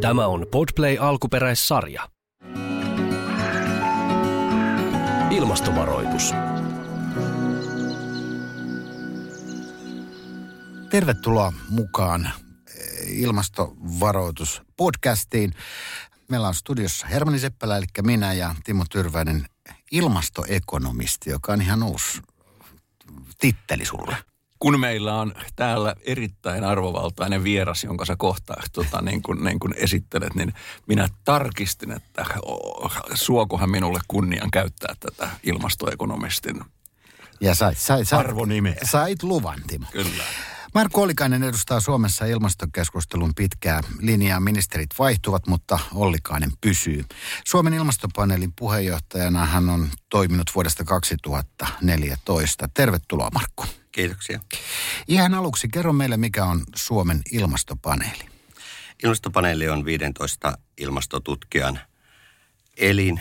Tämä on Podplay alkuperäissarja. Ilmastovaroitus. Tervetuloa mukaan eh, ilmastovaroitus podcastiin. Meillä on studiossa Hermanni Seppälä, eli minä ja Timo Tyrväinen, ilmastoekonomisti, joka on ihan uusi titteli sulle. Kun meillä on täällä erittäin arvovaltainen vieras, jonka sä kohta tota, niin kuin, niin kuin esittelet, niin minä tarkistin, että oh, suokohan minulle kunnian käyttää tätä ilmastoekonomistin Ja sait, sait, sait, arvonimeä. sait luvan, Timo. Kyllä. Markku Ollikainen edustaa Suomessa ilmastokeskustelun pitkää linjaa. Ministerit vaihtuvat, mutta Ollikainen pysyy. Suomen ilmastopaneelin puheenjohtajana hän on toiminut vuodesta 2014. Tervetuloa Markku. Kiitoksia. Ihan aluksi kerro meille, mikä on Suomen ilmastopaneeli. Ilmastopaneeli on 15 ilmastotutkijan elin,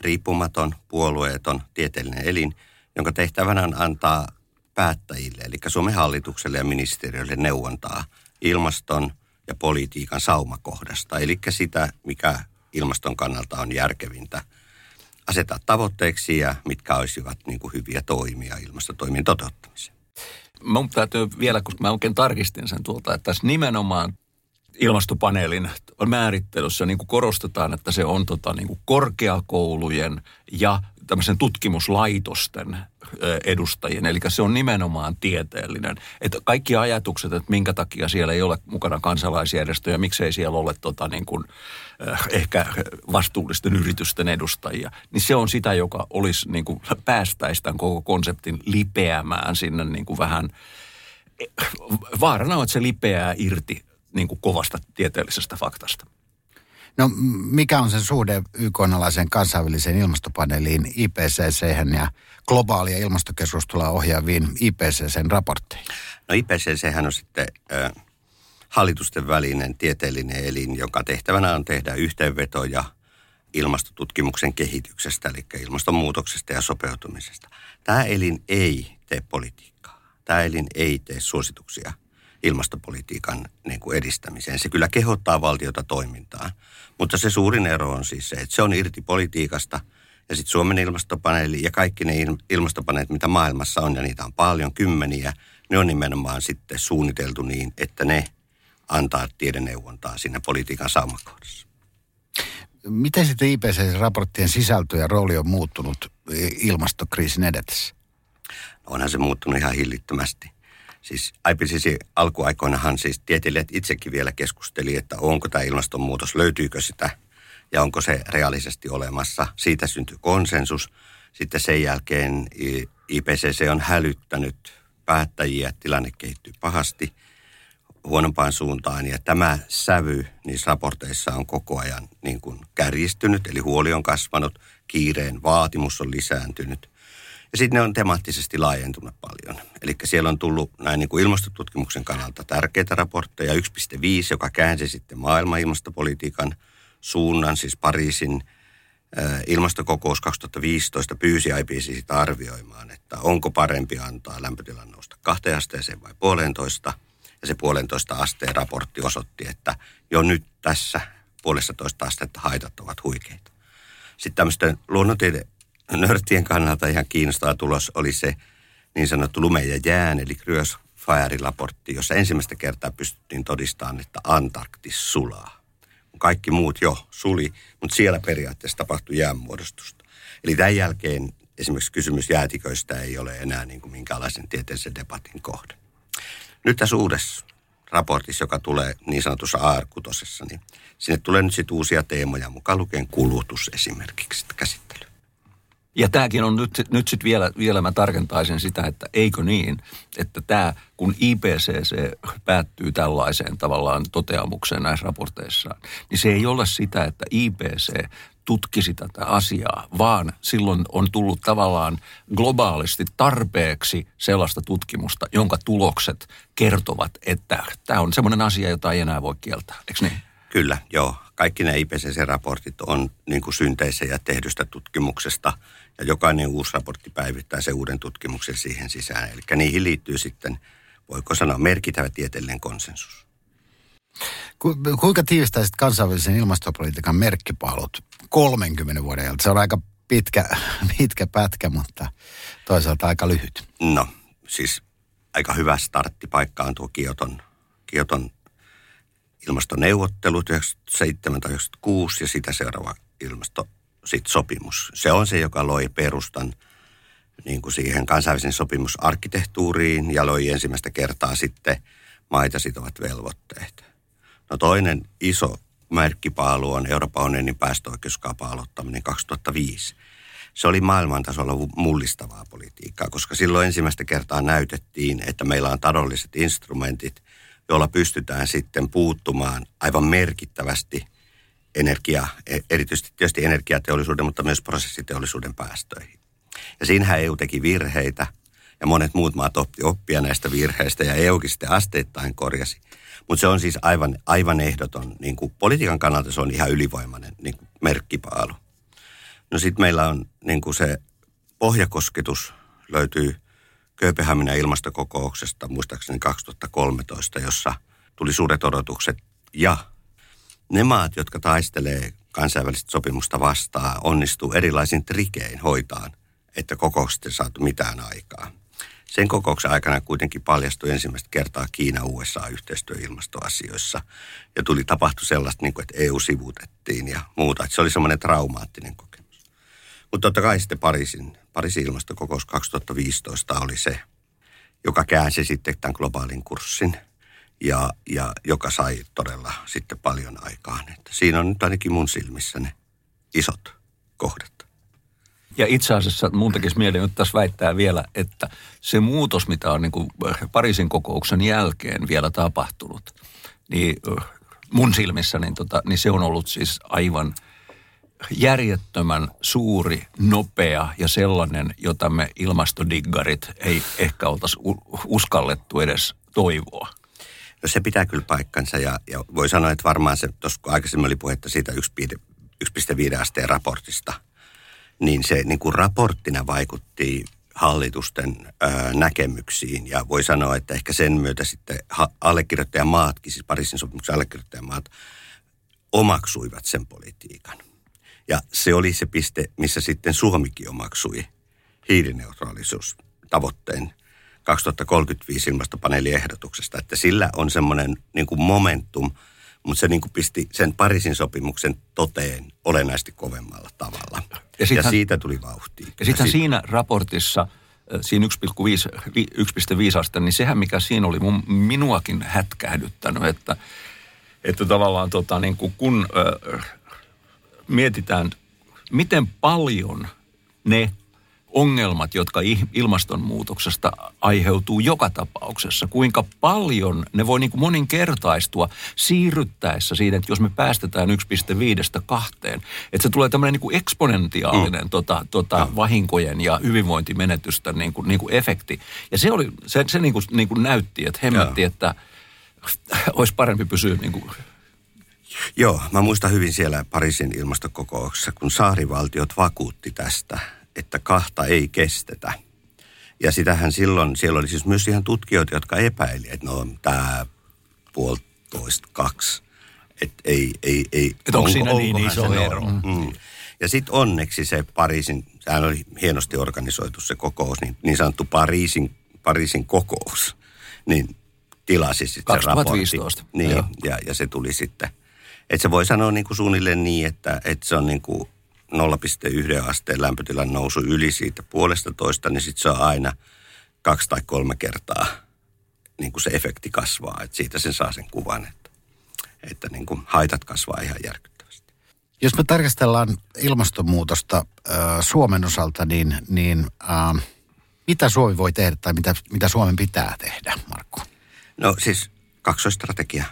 riippumaton, puolueeton, tieteellinen elin, jonka tehtävänä on antaa päättäjille, eli Suomen hallitukselle ja ministeriöille neuvontaa ilmaston ja politiikan saumakohdasta, eli sitä, mikä ilmaston kannalta on järkevintä asettaa tavoitteeksi ja mitkä olisivat niin kuin hyviä toimia ilmastotoimien toteuttamiseen. Mun täytyy vielä, koska mä oikein tarkistin sen tuolta, että tässä nimenomaan ilmastopaneelin määrittelyssä niin kuin korostetaan, että se on tota, niin kuin korkeakoulujen ja tämmöisen tutkimuslaitosten edustajien. Eli se on nimenomaan tieteellinen. Että kaikki ajatukset, että minkä takia siellä ei ole mukana kansalaisjärjestöjä, miksei siellä ole tota, niin kuin, ehkä vastuullisten yritysten edustajia, niin se on sitä, joka olisi niin kuin päästäisi tämän koko konseptin lipeämään sinne niin kuin vähän vaarana on, että se lipeää irti niin kuin kovasta tieteellisestä faktasta. No mikä on sen suhde YK-alaiseen kansainväliseen ilmastopaneeliin IPCC ja globaalia ilmastokeskustelua ohjaaviin IPCCn raportteihin? No IPCC on sitten ö, hallitusten välinen tieteellinen elin, joka tehtävänä on tehdä yhteenvetoja ilmastotutkimuksen kehityksestä, eli ilmastonmuutoksesta ja sopeutumisesta. Tämä elin ei tee politiikkaa. Tämä elin ei tee suosituksia ilmastopolitiikan niin kuin edistämiseen. Se kyllä kehottaa valtiota toimintaan, mutta se suurin ero on siis se, että se on irti politiikasta ja sitten Suomen ilmastopaneeli ja kaikki ne il- ilmastopaneelit, mitä maailmassa on, ja niitä on paljon, kymmeniä, ne on nimenomaan sitten suunniteltu niin, että ne antaa tiedeneuvontaa siinä politiikan saumakohdassa. Miten sitten IPCC-raporttien sisältö ja rooli on muuttunut ilmastokriisin edetessä? No onhan se muuttunut ihan hillittömästi. Siis IPCC alkuaikoinahan siis tieteilijät itsekin vielä keskusteli, että onko tämä ilmastonmuutos, löytyykö sitä ja onko se reaalisesti olemassa. Siitä syntyi konsensus. Sitten sen jälkeen IPCC on hälyttänyt päättäjiä, että tilanne kehittyy pahasti huonompaan suuntaan. Ja tämä sävy niissä raporteissa on koko ajan niin kuin kärjistynyt, eli huoli on kasvanut, kiireen vaatimus on lisääntynyt. Ja sitten ne on temaattisesti laajentunut paljon. Eli siellä on tullut näin niin kuin ilmastotutkimuksen kannalta tärkeitä raportteja. 1.5, joka käänsi sitten maailman ilmastopolitiikan suunnan, siis Pariisin äh, ilmastokokous 2015 pyysi IPCCtä arvioimaan, että onko parempi antaa lämpötilan nousta kahteen asteeseen vai puolentoista. Ja se puolentoista asteen raportti osoitti, että jo nyt tässä puolessa toista astetta haitat ovat huikeita. Sitten tämmöisten luonnontiede nörttien kannalta ihan kiinnostava tulos oli se niin sanottu lume ja jään, eli Grösfire-raportti, jossa ensimmäistä kertaa pystyttiin todistamaan, että Antarktis sulaa. Kaikki muut jo suli, mutta siellä periaatteessa tapahtui jäänmuodostusta. Eli tämän jälkeen esimerkiksi kysymys jäätiköistä ei ole enää niin kuin minkäänlaisen tieteellisen debatin kohde. Nyt tässä uudessa raportissa, joka tulee niin sanotussa AR6, niin sinne tulee nyt sitten uusia teemoja, mukaan lukien kulutus esimerkiksi käsittely. Ja tämäkin on nyt, nyt sitten vielä, vielä mä tarkentaisin sitä, että eikö niin, että tämä, kun IPCC päättyy tällaiseen tavallaan toteamukseen näissä raporteissaan, niin se ei ole sitä, että IPC tutkisi tätä asiaa, vaan silloin on tullut tavallaan globaalisti tarpeeksi sellaista tutkimusta, jonka tulokset kertovat, että tämä on semmoinen asia, jota ei enää voi kieltää. Eikö niin? Kyllä, joo. Kaikki ne IPCC-raportit on niin synteisejä tehdystä tutkimuksesta ja jokainen uusi raportti päivittää se uuden tutkimuksen siihen sisään. Eli niihin liittyy sitten, voiko sanoa, merkittävä tieteellinen konsensus. Ku, kuinka tiivistäisit kansainvälisen ilmastopolitiikan merkkipaalut 30 vuoden ajalta? Se on aika pitkä, pitkä pätkä, mutta toisaalta aika lyhyt. No, siis aika hyvä starttipaikka on tuo Kioton, Kioton ilmastoneuvottelut 97 tai 96 ja sitä seuraava ilmasto sit sopimus. Se on se, joka loi perustan niin kuin siihen kansainvälisen sopimusarkkitehtuuriin ja loi ensimmäistä kertaa sitten maita sitovat velvoitteet. No toinen iso merkkipaalu on Euroopan unionin päästöoikeuskaupan aloittaminen 2005. Se oli maailman tasolla mullistavaa politiikkaa, koska silloin ensimmäistä kertaa näytettiin, että meillä on taloudelliset instrumentit, joilla pystytään sitten puuttumaan aivan merkittävästi energia, e- erityisesti tietysti energiateollisuuden, mutta myös prosessiteollisuuden päästöihin. Ja siinähän EU teki virheitä ja monet muut maat oppi oppia näistä virheistä ja EUkin sitten asteittain korjasi. Mutta se on siis aivan, aivan ehdoton, niin kuin politiikan kannalta se on ihan ylivoimainen niin kuin merkkipaalu. No sitten meillä on niin kuin se pohjakosketus löytyy Kööpenhaminan ilmastokokouksesta muistaakseni 2013, jossa tuli suuret odotukset ja ne maat, jotka taistelee kansainvälistä sopimusta vastaan, onnistuu erilaisin trikein hoitaan, että kokoukset ei saatu mitään aikaa. Sen kokouksen aikana kuitenkin paljastui ensimmäistä kertaa Kiina-USA-yhteistyö ilmastoasioissa. Ja tuli tapahtu sellaista, niin kuin, että EU sivutettiin ja muuta. Että se oli semmoinen traumaattinen kokemus. Mutta totta kai sitten Pariisin, Pariisin ilmastokokous 2015 oli se, joka käänsi sitten tämän globaalin kurssin ja, ja joka sai todella sitten paljon aikaan. Että siinä on nyt ainakin mun silmissä ne isot kohdat. Ja itse asiassa mun tekisi mieli nyt tässä väittää vielä, että se muutos, mitä on niin kuin Pariisin kokouksen jälkeen vielä tapahtunut, niin mun silmissä, niin, tota, niin se on ollut siis aivan järjettömän suuri, nopea ja sellainen, jota me ilmastodiggarit ei ehkä oltaisi uskallettu edes toivoa. No se pitää kyllä paikkansa ja, ja voi sanoa, että varmaan se, tuossa kun aikaisemmin oli puhetta siitä 1,5 asteen raportista – niin se niin kuin raporttina vaikutti hallitusten ää, näkemyksiin. Ja voi sanoa, että ehkä sen myötä sitten ha- allekirjoittajamaatkin, siis Pariisin sopimuksen allekirjoittajamaat, omaksuivat sen politiikan. Ja se oli se piste, missä sitten Suomikin omaksui hiilineutraalisuustavoitteen 2035 ilmastopaneeliehdotuksesta. Että sillä on semmoinen niin kuin momentum – mutta se niin kuin pisti sen Pariisin sopimuksen toteen olennaisesti kovemmalla tavalla. Ja, ja siitä tuli vauhtia. Ja sitten sit... siinä raportissa, siinä 1,5 aste, niin sehän mikä siinä oli mun, minuakin hätkähdyttänyt, että, että tavallaan tota, niin kuin kun äh, mietitään, miten paljon ne ongelmat, jotka ilmastonmuutoksesta aiheutuu joka tapauksessa, kuinka paljon ne voi niin kuin moninkertaistua siirryttäessä siitä, että jos me päästetään 1,5 kahteen, että se tulee tämmöinen niin kuin eksponentiaalinen mm. tota, tota, mm. vahinkojen ja hyvinvointimenetysten niin kuin, niin kuin efekti. Ja se, oli, se, se niin kuin, niin kuin näytti, että hemmetti, mm. että olisi parempi pysyä niin kuin Joo, mä muistan hyvin siellä Pariisin ilmastokokouksessa, kun saarivaltiot vakuutti tästä, että kahta ei kestetä. Ja sitähän silloin, siellä oli siis myös ihan tutkijoita, jotka epäili, että no tämä puolitoista, kaksi, että ei, ei, ei. Että onko, onko siinä niin iso ero? Mm. Mm. Ja sitten onneksi se Pariisin, sehän oli hienosti organisoitu se kokous, niin, niin sanottu Pariisin, Pariisin kokous, niin tilasi sitten se raportti. Niin, ja, ja se tuli sitten. Että se voi sanoa niin kuin suunnilleen niin, että, että se on niin kuin 0,1 asteen lämpötilan nousu yli siitä puolesta toista, niin sitten se on aina kaksi tai kolme kertaa niin kuin se efekti kasvaa. Että siitä sen saa sen kuvan, että, että niin kuin haitat kasvaa ihan järkyttävästi. Jos me tarkastellaan ilmastonmuutosta äh, Suomen osalta, niin, niin äh, mitä Suomi voi tehdä tai mitä, mitä Suomen pitää tehdä, Markku? No siis kaksoistrategia.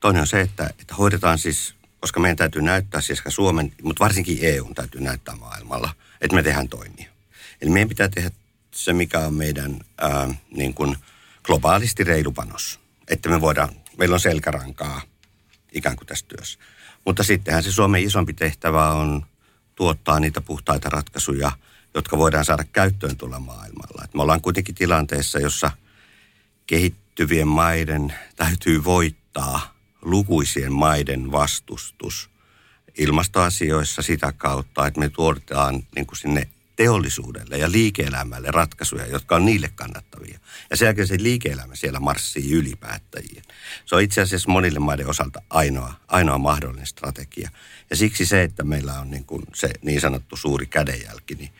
Toinen on se, että, että hoidetaan siis koska meidän täytyy näyttää, siis Suomen, mutta varsinkin EU täytyy näyttää maailmalla, että me tehdään toimia. Eli meidän pitää tehdä se, mikä on meidän ää, niin kuin globaalisti reilu panos. Että me voidaan, meillä on selkärankaa ikään kuin tässä työssä. Mutta sittenhän se Suomen isompi tehtävä on tuottaa niitä puhtaita ratkaisuja, jotka voidaan saada käyttöön tuolla maailmalla. Et me ollaan kuitenkin tilanteessa, jossa kehittyvien maiden täytyy voittaa lukuisien maiden vastustus ilmastoasioissa sitä kautta, että me tuotetaan niin kuin sinne teollisuudelle ja liike-elämälle ratkaisuja, jotka on niille kannattavia. Ja sen jälkeen se liike-elämä siellä marssii ylipäättäjiin. Se on itse asiassa monille maiden osalta ainoa, ainoa mahdollinen strategia. Ja siksi se, että meillä on niin kuin se niin sanottu suuri kädenjälki, niin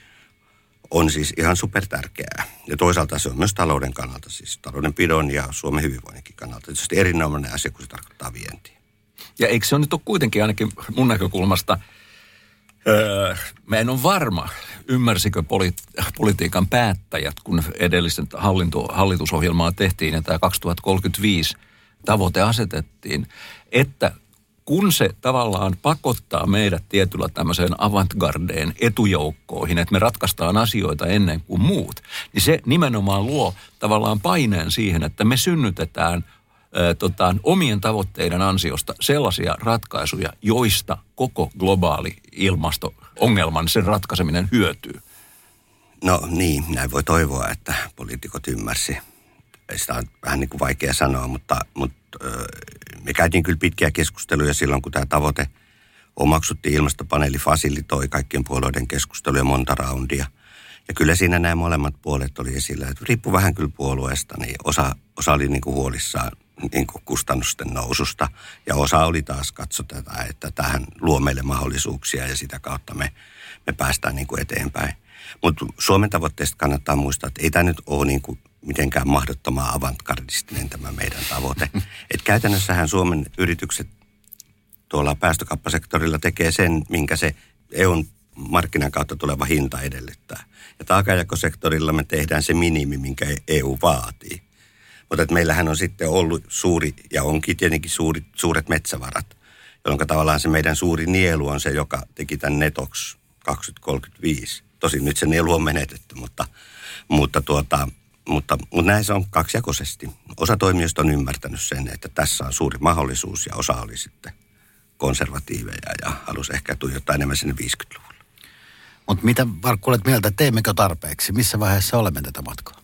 on siis ihan super tärkeää. Ja toisaalta se on myös talouden kannalta, siis taloudenpidon ja Suomen hyvinvoinninkin kannalta. Tietysti erinomainen asia, kun se tarkoittaa vientiä. Ja eikö se on nyt ole kuitenkin ainakin mun näkökulmasta, öö, mä en ole varma, ymmärsikö poli- politiikan päättäjät, kun edellisen hallinto, hallitusohjelmaa tehtiin ja tämä 2035 tavoite asetettiin, että kun se tavallaan pakottaa meidät tietyllä tämmöiseen avantgardeen etujoukkoihin, että me ratkaistaan asioita ennen kuin muut, niin se nimenomaan luo tavallaan paineen siihen, että me synnytetään ää, tota, omien tavoitteiden ansiosta sellaisia ratkaisuja, joista koko globaali ilmasto-ongelman, sen ratkaiseminen hyötyy. No niin, näin voi toivoa, että poliitikot ymmärsi. Sitä on vähän niin kuin vaikea sanoa, mutta, mutta me käytiin kyllä pitkiä keskusteluja silloin, kun tämä tavoite omaksuttiin. Ilmastopaneeli fasilitoi kaikkien puolueiden keskusteluja monta raundia. Ja kyllä siinä nämä molemmat puolet oli esillä. Että riippuu vähän kyllä puolueesta, niin osa, osa oli niin kuin huolissaan niin kuin kustannusten noususta. Ja osa oli taas katso tätä, että tähän luo meille mahdollisuuksia ja sitä kautta me, me päästään niin kuin eteenpäin. Mutta Suomen tavoitteesta kannattaa muistaa, että ei tämä nyt ole niin kuin mitenkään mahdottoman avantgardistinen tämä meidän tavoite. Et käytännössähän Suomen yritykset tuolla päästökauppasektorilla tekee sen, minkä se EUn markkinan kautta tuleva hinta edellyttää. Ja taakajakosektorilla me tehdään se minimi, minkä EU vaatii. Mutta että meillähän on sitten ollut suuri, ja onkin tietenkin suuri, suuret metsävarat, jolloin tavallaan se meidän suuri nielu on se, joka teki tämän netoksi 2035. Tosin nyt se nielu on menetetty, mutta, mutta tuota, mutta, mutta näin se on kaksijakoisesti. Osa toimijoista on ymmärtänyt sen, että tässä on suuri mahdollisuus ja osa oli sitten konservatiiveja ja halusi ehkä tuijottaa enemmän sinne 50-luvulle. Mutta mitä Markku olet mieltä, teemmekö tarpeeksi? Missä vaiheessa olemme tätä matkaa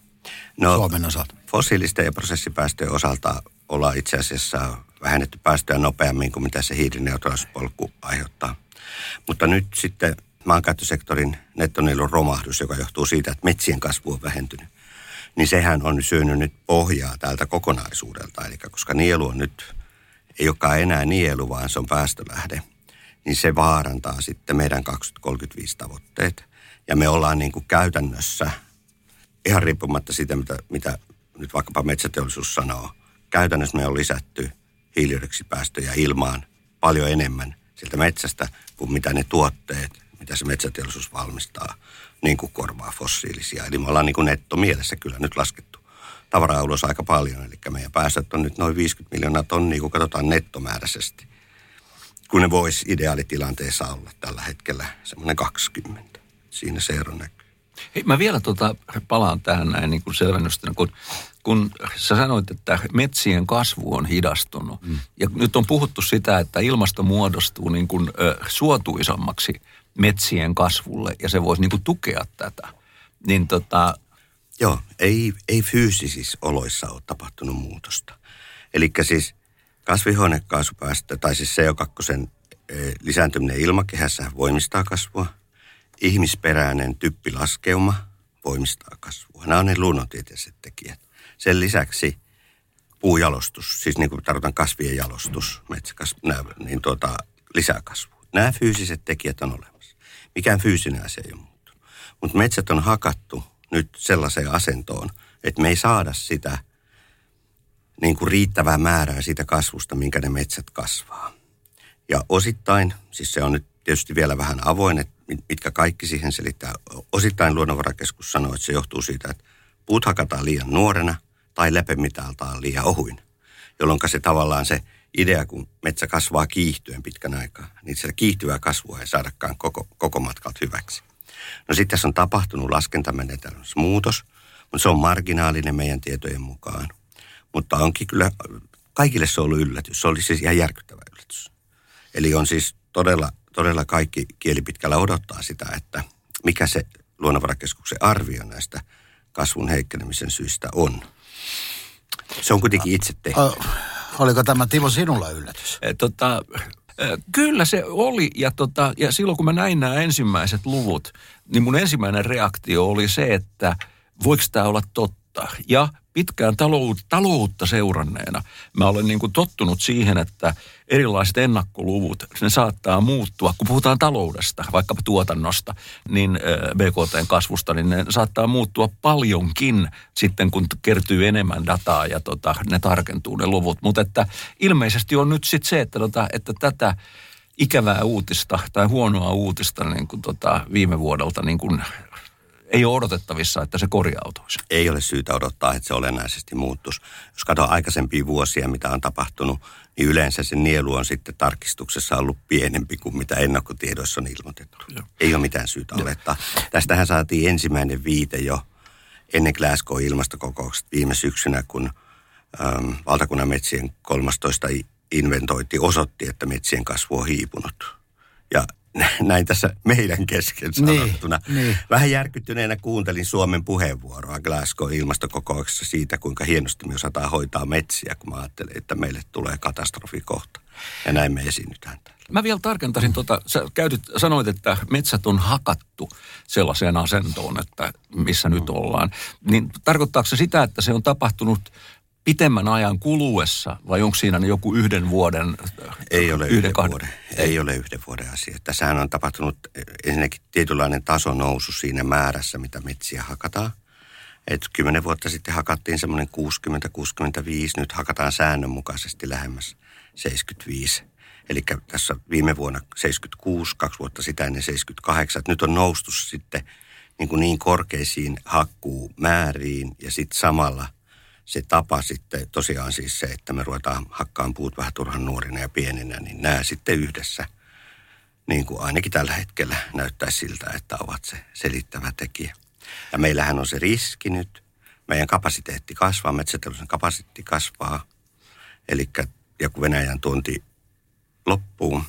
no, Suomen osalta? Fossiilisten ja prosessipäästöjen osalta ollaan itse asiassa vähennetty päästöjä nopeammin kuin mitä se hiilineutraalisuuspolku aiheuttaa. Mutta nyt sitten maankäyttösektorin nettonielun romahdus, joka johtuu siitä, että metsien kasvu on vähentynyt, niin sehän on syönyt nyt pohjaa tältä kokonaisuudelta. Eli koska nielu on nyt, ei olekaan enää nielu, vaan se on päästölähde, niin se vaarantaa sitten meidän 2035 tavoitteet. Ja me ollaan niin kuin käytännössä, ihan riippumatta siitä, mitä, mitä nyt vaikkapa metsäteollisuus sanoo, käytännössä me on lisätty hiilidioksidipäästöjä ilmaan paljon enemmän sieltä metsästä kuin mitä ne tuotteet, mitä se metsäteollisuus valmistaa, niin kuin korvaa fossiilisia. Eli me ollaan niin kuin nettomielessä kyllä nyt laskettu tavaraa ulos aika paljon. Eli meidän päästöt on nyt noin 50 miljoonaa tonnia, kun katsotaan nettomääräisesti. Kun ne voisi ideaalitilanteessa olla tällä hetkellä semmoinen 20. Siinä se ero näkyy. Hei, mä vielä tota, palaan tähän näin niin kuin selvennystänä, kun, kun sä sanoit, että metsien kasvu on hidastunut. Mm. Ja nyt on puhuttu sitä, että ilmasto muodostuu niin kuin, ö, suotuisammaksi metsien kasvulle ja se voisi niin kuin tukea tätä. Niin tota... Joo, ei, ei fyysisissä oloissa ole tapahtunut muutosta. Eli siis kasvihuonekaasupäästö, tai siis CO2 e, lisääntyminen ilmakehässä voimistaa kasvua. Ihmisperäinen typpilaskeuma voimistaa kasvua. Nämä on ne luonnontieteiset tekijät. Sen lisäksi puujalostus, siis niin kuin tarkoitan kasvien jalostus, metsäkasvu, niin tuota, lisää kasvua. Nämä fyysiset tekijät on olemassa. Mikään fyysinen asia ei ole muuttunut. Mutta metsät on hakattu nyt sellaiseen asentoon, että me ei saada sitä niin kuin riittävää määrää siitä kasvusta, minkä ne metsät kasvaa. Ja osittain, siis se on nyt tietysti vielä vähän avoin, että mitkä kaikki siihen selittää. Osittain luonnonvarakeskus sanoo, että se johtuu siitä, että puut hakataan liian nuorena tai lepemitalta on liian ohuin. Jolloin se tavallaan se idea, kun metsä kasvaa kiihtyen pitkän aikaa, niin sitä kiihtyvää kasvua ei saadakaan koko, koko matkalta hyväksi. No sitten tässä on tapahtunut laskentamenetelmässä muutos, mutta se on marginaalinen meidän tietojen mukaan. Mutta onkin kyllä, kaikille se on ollut yllätys. Se oli siis ihan järkyttävä yllätys. Eli on siis todella, todella kaikki kielipitkällä odottaa sitä, että mikä se luonnonvarakeskuksen arvio näistä kasvun heikkenemisen syistä on. Se on kuitenkin itse tehty. Oliko tämä Timo sinulla yllätys? E, tota, kyllä se oli ja, tota, ja silloin kun mä näin nämä ensimmäiset luvut, niin mun ensimmäinen reaktio oli se, että voiko tämä olla totta. Ja pitkään taloutta seuranneena mä olen niin kuin tottunut siihen, että erilaiset ennakkoluvut, ne saattaa muuttua. Kun puhutaan taloudesta, vaikkapa tuotannosta, niin BKTn kasvusta, niin ne saattaa muuttua paljonkin sitten, kun kertyy enemmän dataa ja tota, ne tarkentuu ne luvut. Mutta että ilmeisesti on nyt sitten se, että, tota, että tätä ikävää uutista tai huonoa uutista niin kuin tota, viime vuodelta niin kuin ei ole odotettavissa, että se korjautuisi. Ei ole syytä odottaa, että se olennaisesti muuttuisi. Jos katsoo aikaisempia vuosia, mitä on tapahtunut, niin yleensä se nielu on sitten tarkistuksessa ollut pienempi kuin mitä ennakkotiedoissa on ilmoitettu. Joo. Ei ole mitään syytä olettaa. Tästähän saatiin ensimmäinen viite jo ennen Glasgow-ilmastokokoukset viime syksynä, kun äm, valtakunnan metsien 13 inventointi osoitti, että metsien kasvu on hiipunut. Ja näin tässä meidän kesken niin, sanottuna. Niin, niin. Vähän järkyttyneenä kuuntelin Suomen puheenvuoroa Glasgow-ilmastokokouksessa siitä, kuinka hienosti me osataan hoitaa metsiä, kun mä ajattelin, että meille tulee katastrofi kohta. Ja näin me esiinnytään täällä. Mä vielä tarkentaisin, tuota, sä käytit, sanoit, että metsät on hakattu sellaiseen asentoon, että missä nyt ollaan. Niin tarkoittaako se sitä, että se on tapahtunut pitemmän ajan kuluessa vai onko siinä joku yhden vuoden? Ei ole yhden, yhden vuoden. Ei ole yhden vuoden asia. Tässähän on tapahtunut ensinnäkin tietynlainen tasonousu siinä määrässä, mitä metsiä hakataan. Et kymmenen vuotta sitten hakattiin semmoinen 60-65, nyt hakataan säännönmukaisesti lähemmäs 75. Eli tässä viime vuonna 76, kaksi vuotta sitä ennen 78. Et nyt on noustu sitten niin, kuin niin korkeisiin hakkuumääriin ja sitten samalla – se tapa sitten tosiaan siis se, että me ruvetaan hakkaan puut vähän turhan nuorina ja pieninä, niin nämä sitten yhdessä, niin kuin ainakin tällä hetkellä näyttää siltä, että ovat se selittävä tekijä. Ja meillähän on se riski nyt. Meidän kapasiteetti kasvaa, metsäteollisuuden kapasiteetti kasvaa. Eli ja kun Venäjän tuonti loppuu,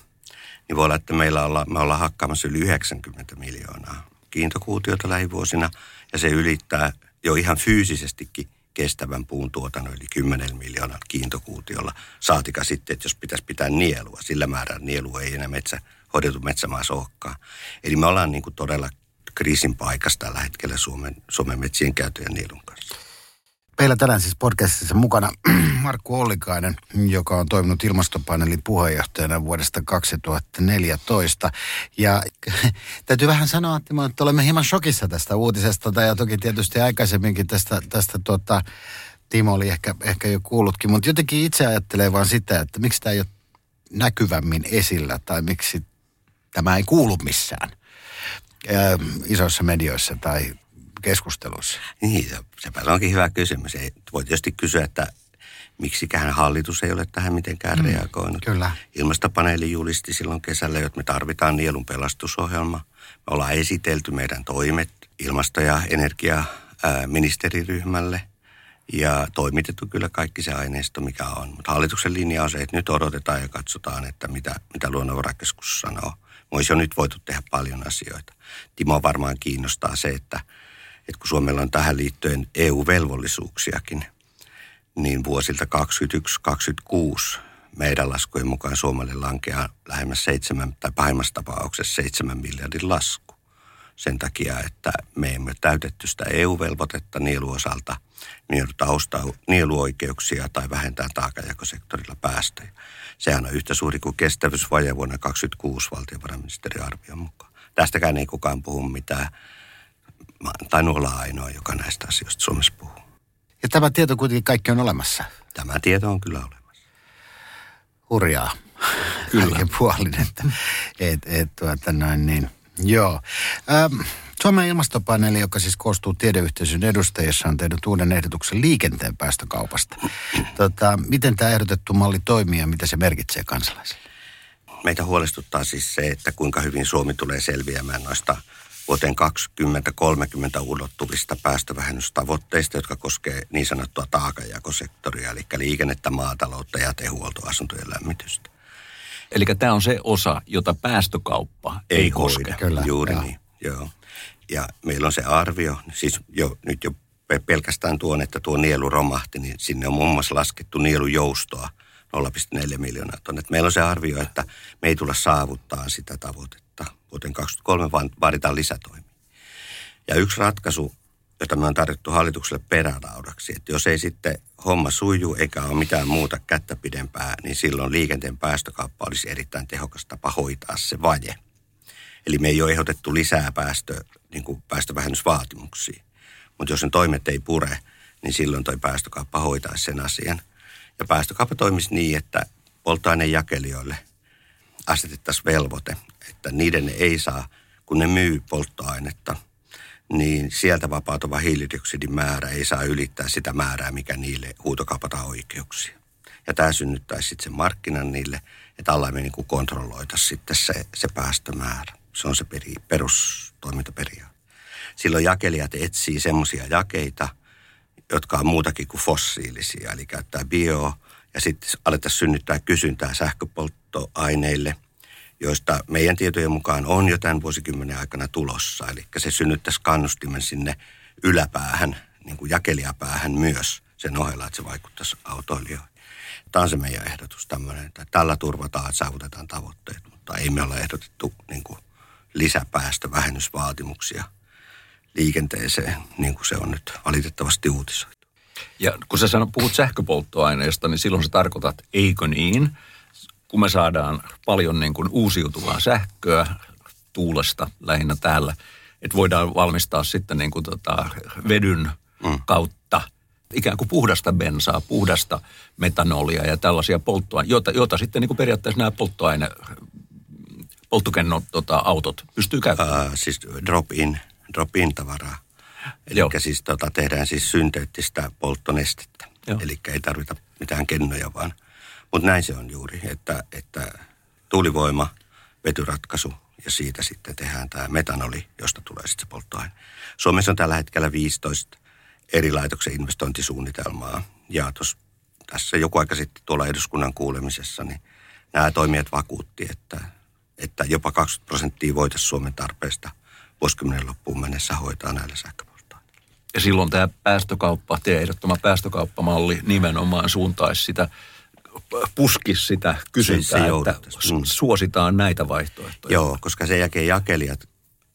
niin voi olla, että meillä olla, me ollaan hakkaamassa yli 90 miljoonaa kiintokuutiota lähivuosina. Ja se ylittää jo ihan fyysisestikin kestävän puun tuotannon yli 10 miljoonan kiintokuutiolla. Saatika sitten, että jos pitäisi pitää nielua, sillä määrällä nielu ei enää metsä, hoidettu metsämaassa olekaan. Eli me ollaan niin kuin todella kriisin paikassa tällä hetkellä Suomen, Suomen metsien käytön ja nielun kanssa. Meillä tänään siis podcastissa mukana Markku Ollikainen, joka on toiminut ilmastopaneelin puheenjohtajana vuodesta 2014. Ja täytyy vähän sanoa, että olemme hieman shokissa tästä uutisesta, ja toki tietysti aikaisemminkin tästä, tästä tuota, Timo oli ehkä, ehkä jo kuullutkin, mutta jotenkin itse ajattelee vaan sitä, että miksi tämä ei ole näkyvämmin esillä, tai miksi tämä ei kuulu missään isoissa medioissa tai keskusteluissa? Niin, se, sepä onkin hyvä kysymys. Ei, voi tietysti kysyä, että miksiköhän hallitus ei ole tähän mitenkään mm, reagoinut. Kyllä. Ilmastopaneeli julisti silloin kesällä, että me tarvitaan nielun pelastusohjelma. Me ollaan esitelty meidän toimet ilmasto- ja energiaministeriryhmälle ja toimitettu kyllä kaikki se aineisto, mikä on. Mutta hallituksen linja on se, että nyt odotetaan ja katsotaan, että mitä, mitä luonnonvarakeskus sanoo. Me olisi jo nyt voitu tehdä paljon asioita. Timo varmaan kiinnostaa se, että – että kun Suomella on tähän liittyen EU-velvollisuuksiakin, niin vuosilta 2021-2026 meidän laskujen mukaan Suomelle lankeaa lähemmäs seitsemän, tai pahimmassa tapauksessa seitsemän miljardin lasku. Sen takia, että me emme täytetty sitä EU-velvoitetta nieluosalta, ostaa nieluoikeuksia tai vähentää taakajakosektorilla päästöjä. Sehän on yhtä suuri kuin kestävyysvaje vuonna 2026 valtiovarainministeriön arvion mukaan. Tästäkään ei kukaan puhu mitään mä tainnut olla ainoa, joka näistä asioista Suomessa puhuu. Ja tämä tieto kuitenkin kaikki on olemassa. Tämä tieto on kyllä olemassa. Hurjaa. Kyllä. puolin, että et, et, tuota noin niin. Joo. Ähm, Suomen ilmastopaneeli, joka siis koostuu tiedeyhteisön edustajissa, on tehnyt uuden ehdotuksen liikenteen päästökaupasta. Tota, miten tämä ehdotettu malli toimii ja mitä se merkitsee kansalaisille? Meitä huolestuttaa siis se, että kuinka hyvin Suomi tulee selviämään noista vuoteen 2030 ulottuvista päästövähennystavoitteista, jotka koskee niin sanottua taakajakosektoria, eli liikennettä, maataloutta, jätehuoltoa, asuntojen lämmitystä. Eli tämä on se osa, jota päästökauppa ei, ei koske. Kyllä, Juuri niin, joo. Ja meillä on se arvio, siis jo, nyt jo pelkästään tuon, että tuo nielu romahti, niin sinne on muun muassa laskettu nielujoustoa 0,4 miljoonaa tonnia. Meillä on se arvio, että me ei tulla saavuttaa sitä tavoitetta. Vuoteen 2023 vaan vaaditaan lisätoimia. Ja yksi ratkaisu, jota me on tarjottu hallitukselle peräraudaksi, että jos ei sitten homma suju eikä ole mitään muuta kättä pidempää, niin silloin liikenteen päästökauppa olisi erittäin tehokas tapa hoitaa se vaje. Eli me ei ole ehdotettu lisää päästö, niin kuin päästövähennysvaatimuksia. Mutta jos sen toimet ei pure, niin silloin toi päästökauppa hoitaisi sen asian. Ja päästökauppa toimisi niin, että polttoainejakelijoille asetettaisiin velvoite, että niiden ei saa, kun ne myy polttoainetta, niin sieltä vapautuva hiilidioksidin määrä ei saa ylittää sitä määrää, mikä niille huutokaupataan oikeuksia. Ja tämä synnyttäisi sitten sen markkinan niille, että alla me niin kontrolloitaisiin sitten se, se päästömäärä. Se on se peri, perustoimintaperiaate. Silloin jakelijat etsii semmoisia jakeita, jotka on muutakin kuin fossiilisia, eli käyttää bio ja sitten aletaan synnyttää kysyntää sähköpolttoaineille, joista meidän tietojen mukaan on jo tämän vuosikymmenen aikana tulossa. Eli se synnyttäisi kannustimen sinne yläpäähän, niin kuin jakelijapäähän myös sen ohella, että se vaikuttaisi autoilijoihin. Tämä on se meidän ehdotus tämmöinen, että tällä turvataan, että saavutetaan tavoitteet, mutta ei me ole ehdotettu niin kuin lisäpäästövähennysvaatimuksia liikenteeseen, niin kuin se on nyt valitettavasti uutisoitu. Ja kun sä sanot, puhut sähköpolttoaineesta, niin silloin sä tarkoitat, eikö niin, kun me saadaan paljon niin kuin uusiutuvaa sähköä tuulesta lähinnä täällä, että voidaan valmistaa sitten niin kuin tota vedyn mm. kautta ikään kuin puhdasta bensaa, puhdasta metanolia ja tällaisia polttoaineita, joita, joita sitten niin kuin periaatteessa nämä polttoaine, polttokennon tota, autot pystyy käyttämään. Uh, siis drop-in, drop-in tavaraa. Eli siis tota, tehdään siis synteettistä polttonestettä. Eli ei tarvita mitään kennoja, vaan mutta näin se on juuri, että, että tuulivoima, vetyratkaisu ja siitä sitten tehdään tämä metanoli, josta tulee sitten se polttoaine. Suomessa on tällä hetkellä 15 eri laitoksen investointisuunnitelmaa. Ja tos, tässä joku aika sitten tuolla eduskunnan kuulemisessa, niin nämä toimijat vakuutti, että, että jopa 20 prosenttia voitaisiin Suomen tarpeesta vuosikymmenen loppuun mennessä hoitaa näillä sähköpolttoaineilla. Ja silloin tämä päästökauppa, teidän ehdottoma päästökauppamalli nimenomaan suuntaisi sitä puskisi sitä kysyntää, se, se että mm. suositaan näitä vaihtoehtoja. Joo, koska sen jälkeen jakelijat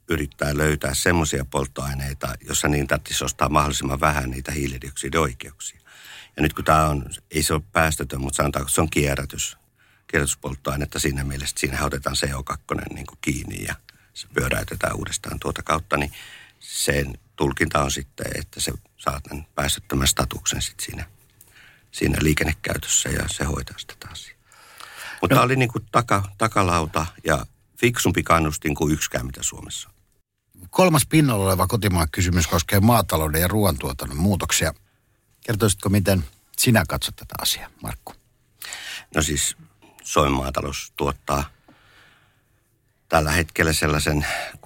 yrittää löytää semmoisia polttoaineita, jossa niin tarvitsisi ostaa mahdollisimman vähän niitä hiilidioksidioikeuksia. Ja nyt kun tämä on, ei se ole päästötön, mutta sanotaan, että se on kierrätys, kierrätyspolttoainetta siinä mielessä, että siinä otetaan CO2 niin kuin kiinni ja se pyöräytetään uudestaan tuota kautta, niin sen tulkinta on sitten, että se saa tämän päästöttömän statuksen sitten siinä siinä liikennekäytössä ja se hoitaa sitä taas. Mutta no. tämä oli niin kuin taka, takalauta ja fiksumpi kannustin kuin yksikään, mitä Suomessa. Kolmas pinnalla oleva kotimaan kysymys koskee maatalouden ja ruoantuotannon muutoksia. Kertoisitko, miten sinä katsot tätä asiaa, Markku? No siis Suomen maatalous tuottaa tällä hetkellä sellaisen 16-17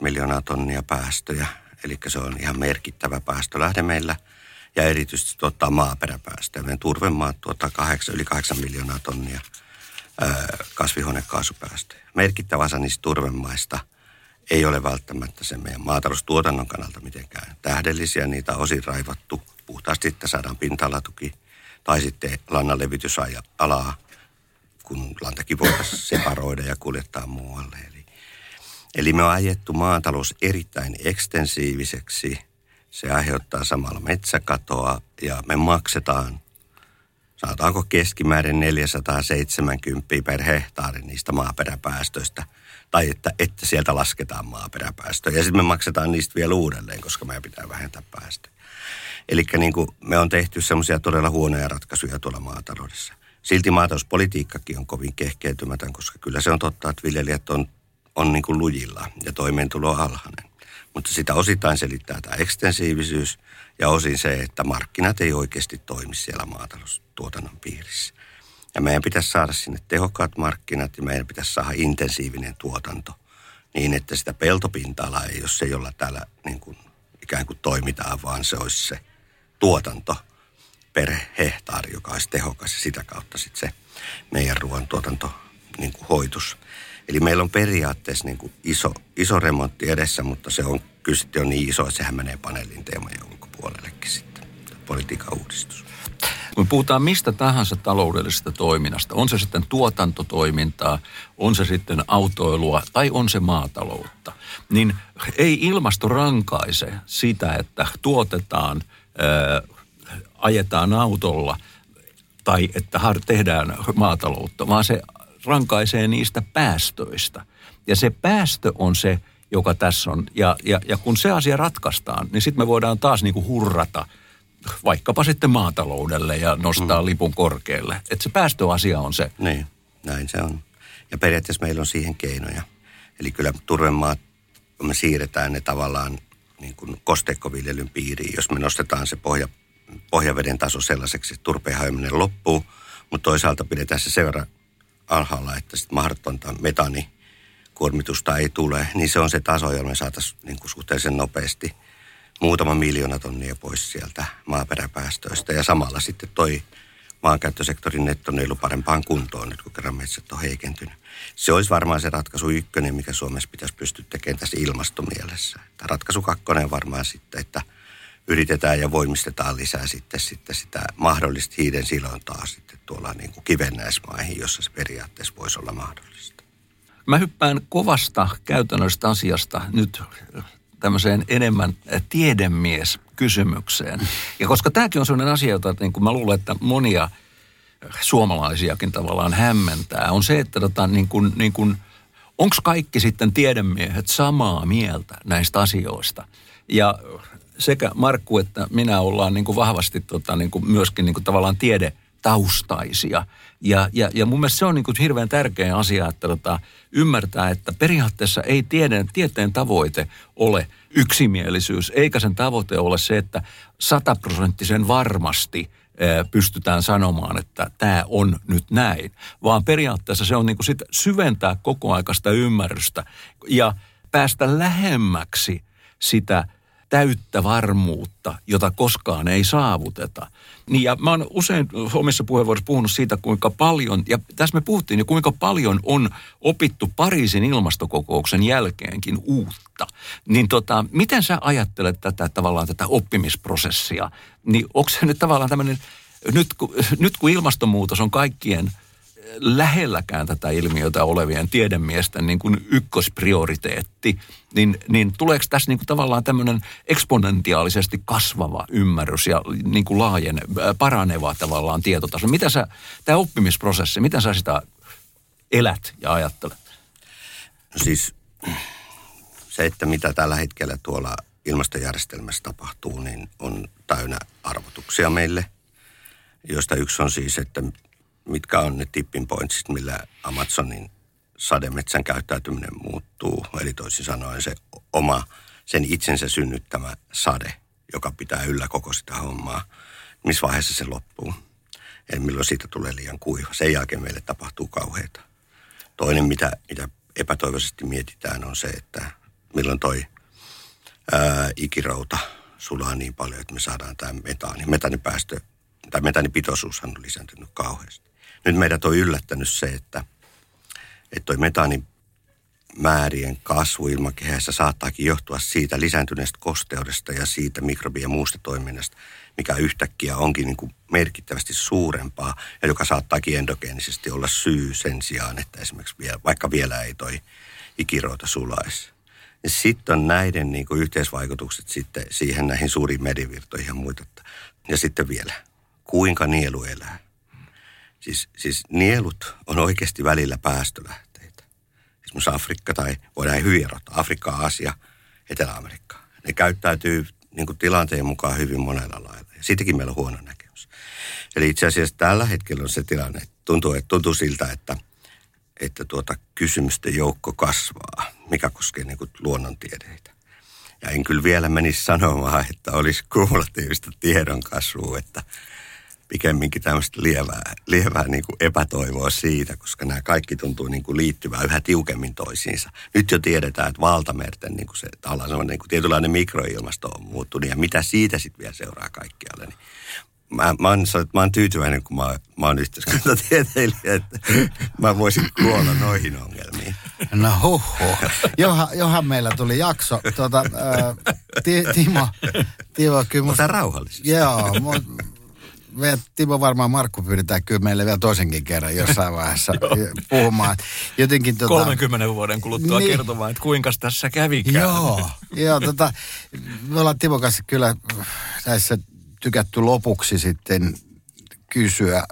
miljoonaa tonnia päästöjä. Eli se on ihan merkittävä päästölähde meillä – ja erityisesti tuottaa maaperäpäästöjä. Meidän turvemaat tuottaa 8, yli 8 miljoonaa tonnia kasvihuonekaasupäästöjä. Merkittävä osa niistä turvemaista ei ole välttämättä sen meidän maataloustuotannon kannalta mitenkään tähdellisiä. Niitä on osin raivattu puhtaasti, että saadaan pinta-alatuki tai sitten lannan levitysalaa, kun lantakin voitaisiin separoida ja kuljettaa muualle. Eli, eli me on ajettu maatalous erittäin ekstensiiviseksi – se aiheuttaa samalla metsäkatoa ja me maksetaan, saataanko keskimäärin 470 per hehtaari niistä maaperäpäästöistä. Tai että, että sieltä lasketaan maaperäpäästöjä. Ja sitten me maksetaan niistä vielä uudelleen, koska meidän pitää vähentää päästöjä. Eli niin me on tehty semmoisia todella huonoja ratkaisuja tuolla maataloudessa. Silti maatalouspolitiikkakin on kovin kehkeytymätön, koska kyllä se on totta, että viljelijät on, on niin kuin lujilla ja toimeentulo alhainen. Mutta sitä osittain selittää tämä ekstensiivisyys ja osin se, että markkinat ei oikeasti toimi siellä maataloustuotannon piirissä. Ja meidän pitäisi saada sinne tehokkaat markkinat ja meidän pitäisi saada intensiivinen tuotanto niin, että sitä peltopinta-alaa ei ole se, jolla täällä niin kuin ikään kuin toimitaan, vaan se olisi se tuotanto per hehtaari, joka olisi tehokas ja sitä kautta sitten se meidän ruoantuotanto niin kuin hoitus. Eli meillä on periaatteessa niin kuin iso, iso remontti edessä, mutta se on kyllä on niin iso, että sehän menee paneelin teemojen ulkopuolellekin sitten, politiikan uudistus. Me puhutaan mistä tahansa taloudellisesta toiminnasta. On se sitten tuotantotoimintaa, on se sitten autoilua tai on se maataloutta. Niin ei ilmasto rankaise sitä, että tuotetaan, ää, ajetaan autolla tai että tehdään maataloutta, vaan se rankaisee niistä päästöistä. Ja se päästö on se, joka tässä on. Ja, ja, ja kun se asia ratkaistaan, niin sitten me voidaan taas niinku hurrata vaikkapa sitten maataloudelle ja nostaa mm. lipun korkealle. Että se päästöasia on se. Niin, näin se on. Ja periaatteessa meillä on siihen keinoja. Eli kyllä turvemaat, kun me siirretään ne tavallaan niin kuin kosteikkoviljelyn piiriin, jos me nostetaan se pohja, pohjaveden taso sellaiseksi, että turpeen hajoaminen loppuu, mutta toisaalta pidetään se verran alhaalla, että sitten mahdotonta metani kuormitusta ei tule, niin se on se taso, jolla me saataisiin niin kuin suhteellisen nopeasti muutama miljoona tonnia pois sieltä maaperäpäästöistä. Ja samalla sitten toi maankäyttösektorin nettonielu parempaan kuntoon nyt, kun kerran metsät on heikentynyt. Se olisi varmaan se ratkaisu ykkönen, mikä Suomessa pitäisi pystyä tekemään tässä ilmastomielessä. Että ratkaisu kakkonen varmaan sitten, että yritetään ja voimistetaan lisää sitten, sitten sitä mahdollista hiiden silontaa sitten tuolla niin kuin kivennäismaihin, jossa se periaatteessa voisi olla mahdollista. Mä hyppään kovasta käytännöstä asiasta nyt tämmöiseen enemmän tiedemies kysymykseen. Ja koska tämäkin on sellainen asia, jota niin kuin mä luulen, että monia suomalaisiakin tavallaan hämmentää, on se, että tota, niin kuin, niin kuin, onko kaikki sitten tiedemiehet samaa mieltä näistä asioista? Ja sekä Markku että minä ollaan niin kuin vahvasti tota, niin kuin myöskin niin kuin tavallaan tiede taustaisia. Ja, ja, ja mun mielestä se on niin kuin hirveän tärkeä asia, että tota, ymmärtää, että periaatteessa ei tiedeen, tieteen tavoite ole yksimielisyys, eikä sen tavoite ole se, että sataprosenttisen varmasti pystytään sanomaan, että tämä on nyt näin. Vaan periaatteessa se on niin kuin sit syventää koko aikaista ymmärrystä ja päästä lähemmäksi sitä täyttä varmuutta, jota koskaan ei saavuteta. Niin ja mä oon usein omissa puheenvuoroissa puhunut siitä, kuinka paljon, ja tässä me puhuttiin jo, kuinka paljon on opittu Pariisin ilmastokokouksen jälkeenkin uutta. Niin tota, miten sä ajattelet tätä tavallaan tätä oppimisprosessia? Niin onko se nyt tavallaan tämmöinen, nyt nyt kun ilmastonmuutos on kaikkien – lähelläkään tätä ilmiötä olevien tiedemiesten niin kuin ykkösprioriteetti, niin, niin tuleeko tässä niin kuin tavallaan tämmöinen eksponentiaalisesti kasvava ymmärrys ja niin kuin laajen, paraneva tavallaan tietotaso? Mitä sä, tämä oppimisprosessi, miten sä sitä elät ja ajattelet? No siis se, että mitä tällä hetkellä tuolla ilmastojärjestelmässä tapahtuu, niin on täynnä arvotuksia meille, joista yksi on siis, että mitkä on ne tipping pointsit, millä Amazonin sademetsän käyttäytyminen muuttuu. Eli toisin sanoen se oma, sen itsensä synnyttämä sade, joka pitää yllä koko sitä hommaa. Missä vaiheessa se loppuu? Eli milloin siitä tulee liian kuiva. Sen jälkeen meille tapahtuu kauheita. Toinen, mitä, mitä epätoivoisesti mietitään, on se, että milloin toi ää, ikirouta sulaa niin paljon, että me saadaan tämä metaani. Metanipäästö, tai metanipitoisuushan on lisääntynyt kauheasti nyt meidät on yllättänyt se, että, että toi metaanin määrien kasvu ilmakehässä saattaakin johtua siitä lisääntyneestä kosteudesta ja siitä mikrobi- ja muusta toiminnasta, mikä yhtäkkiä onkin niin kuin merkittävästi suurempaa ja joka saattaakin endogeenisesti olla syy sen sijaan, että esimerkiksi vielä, vaikka vielä ei toi ikiroota sulaisi. Sitten on näiden niin kuin yhteisvaikutukset sitten siihen näihin suuriin merivirtoihin ja muita. Ja sitten vielä, kuinka nielu elää. Siis, siis nielut on oikeasti välillä päästölähteitä. Esimerkiksi Afrikka tai voidaan hyvin erottaa. Afrikka, Aasia, Etelä-Amerikka. Ne käyttäytyy niin kuin tilanteen mukaan hyvin monella lailla. Ja siitäkin meillä on huono näkemys. Eli itse asiassa tällä hetkellä on se tilanne, että tuntuu, että tuntuu siltä, että, että tuota kysymysten joukko kasvaa, mikä koskee niin kuin luonnontieteitä. Ja en kyllä vielä menisi sanomaan, että olisi kumulatiivista tiedon kasvua, että pikemminkin tämmöistä lievää, lievää niin kuin epätoivoa siitä, koska nämä kaikki tuntuu niin kuin liittyvää yhä tiukemmin toisiinsa. Nyt jo tiedetään, että valtamerten niin kuin se tavallaan niin kuin tietynlainen mikroilmasto on muuttunut ja mitä siitä sitten vielä seuraa kaikkialle. Niin mä, mä, oon, mä oon tyytyväinen, kun mä, mä oon yhteiskuntatieteilijä, että mä voisin kuolla noihin ongelmiin. No huhu. Johan, johan meillä tuli jakso. Tuota, äh, Timo, Timo kyllä musta... rauhallisesti. Joo, me Timo varmaan Markku pyydetään kyllä meille vielä toisenkin kerran jossain vaiheessa puhumaan. Jotenkin tota... 30 vuoden kuluttua niin. kertomaan, että kuinka tässä kävikään. Joo, joo tota, me ollaan Timo kanssa kyllä näissä tykätty lopuksi sitten kysyä,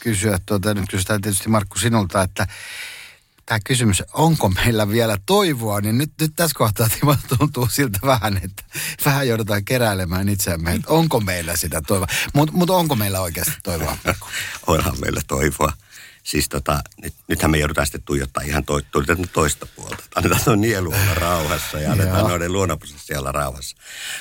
kysyä tuota, nyt kysytään tietysti Markku sinulta, että tämä kysymys, onko meillä vielä toivoa, niin nyt, nyt tässä kohtaa Timo tuntuu siltä vähän, että vähän joudutaan keräilemään itseämme, että onko meillä sitä toivoa. Mutta mut onko meillä oikeasti toivoa? Onhan meillä toivoa. Siis tota, nyt, nythän me joudutaan sitten tuijottaa ihan to, toista puolta. Annetaan tuon nielu olla rauhassa ja annetaan noiden luonnonprosessia olla rauhassa.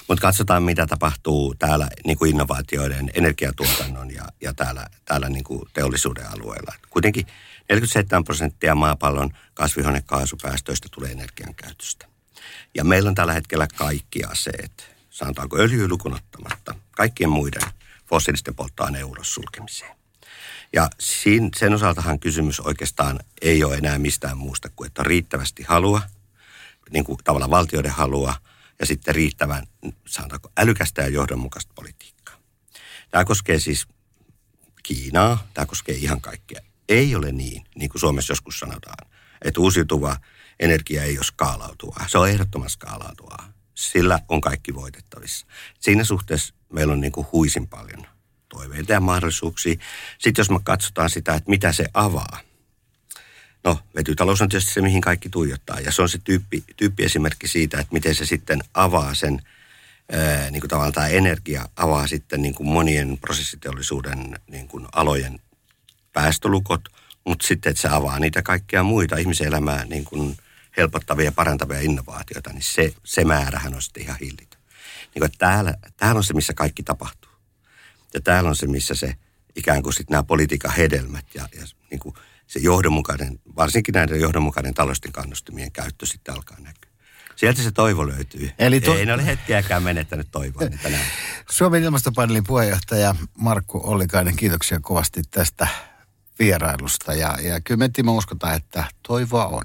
Mutta katsotaan, mitä tapahtuu täällä niin kuin innovaatioiden, energiatuotannon ja, ja täällä, täällä niin kuin teollisuuden alueella. Kuitenkin 47 prosenttia maapallon kasvihuonekaasupäästöistä tulee energian käytöstä. Ja meillä on tällä hetkellä kaikki aseet, sanotaanko öljyä lukunottamatta, kaikkien muiden fossiilisten polttoaineen ulos sulkemiseen. Ja siinä, sen osaltahan kysymys oikeastaan ei ole enää mistään muusta kuin, että on riittävästi halua, niin kuin tavallaan valtioiden halua, ja sitten riittävän, sanotaanko, älykästä ja johdonmukaista politiikkaa. Tämä koskee siis Kiinaa, tämä koskee ihan kaikkea. Ei ole niin, niin kuin Suomessa joskus sanotaan, että uusiutuva energia ei ole skaalautuvaa. Se on ehdottomasti skaalautuvaa. Sillä on kaikki voitettavissa. Siinä suhteessa meillä on niin kuin huisin paljon toiveita ja mahdollisuuksia. Sitten jos me katsotaan sitä, että mitä se avaa. No, vetytalous on tietysti se, mihin kaikki tuijottaa. Ja se on se tyyppi, tyyppiesimerkki siitä, että miten se sitten avaa sen, ää, niin kuin tavallaan tämä energia avaa sitten niin kuin monien prosessiteollisuuden niin kuin alojen päästölukot, mutta sitten, että se avaa niitä kaikkia muita ihmisen elämää niin kuin helpottavia ja parantavia innovaatioita, niin se, se määrähän on sitten ihan hillitön. Niin kuin, täällä, täällä on se, missä kaikki tapahtuu. Ja täällä on se, missä se ikään kuin sitten nämä politiikan hedelmät ja, ja niin kuin se johdonmukainen, varsinkin näiden johdonmukainen taloudellisten kannustimien käyttö sitten alkaa näkyä. Sieltä se toivo löytyy. Eli to... Ei ole hetkeäkään menettänyt toivoa niin tänään. Suomen ilmastopaneelin puheenjohtaja Markku Ollikainen, kiitoksia kovasti tästä vierailusta. Ja, ja kyllä me Timo uskotaan, että toivoa on.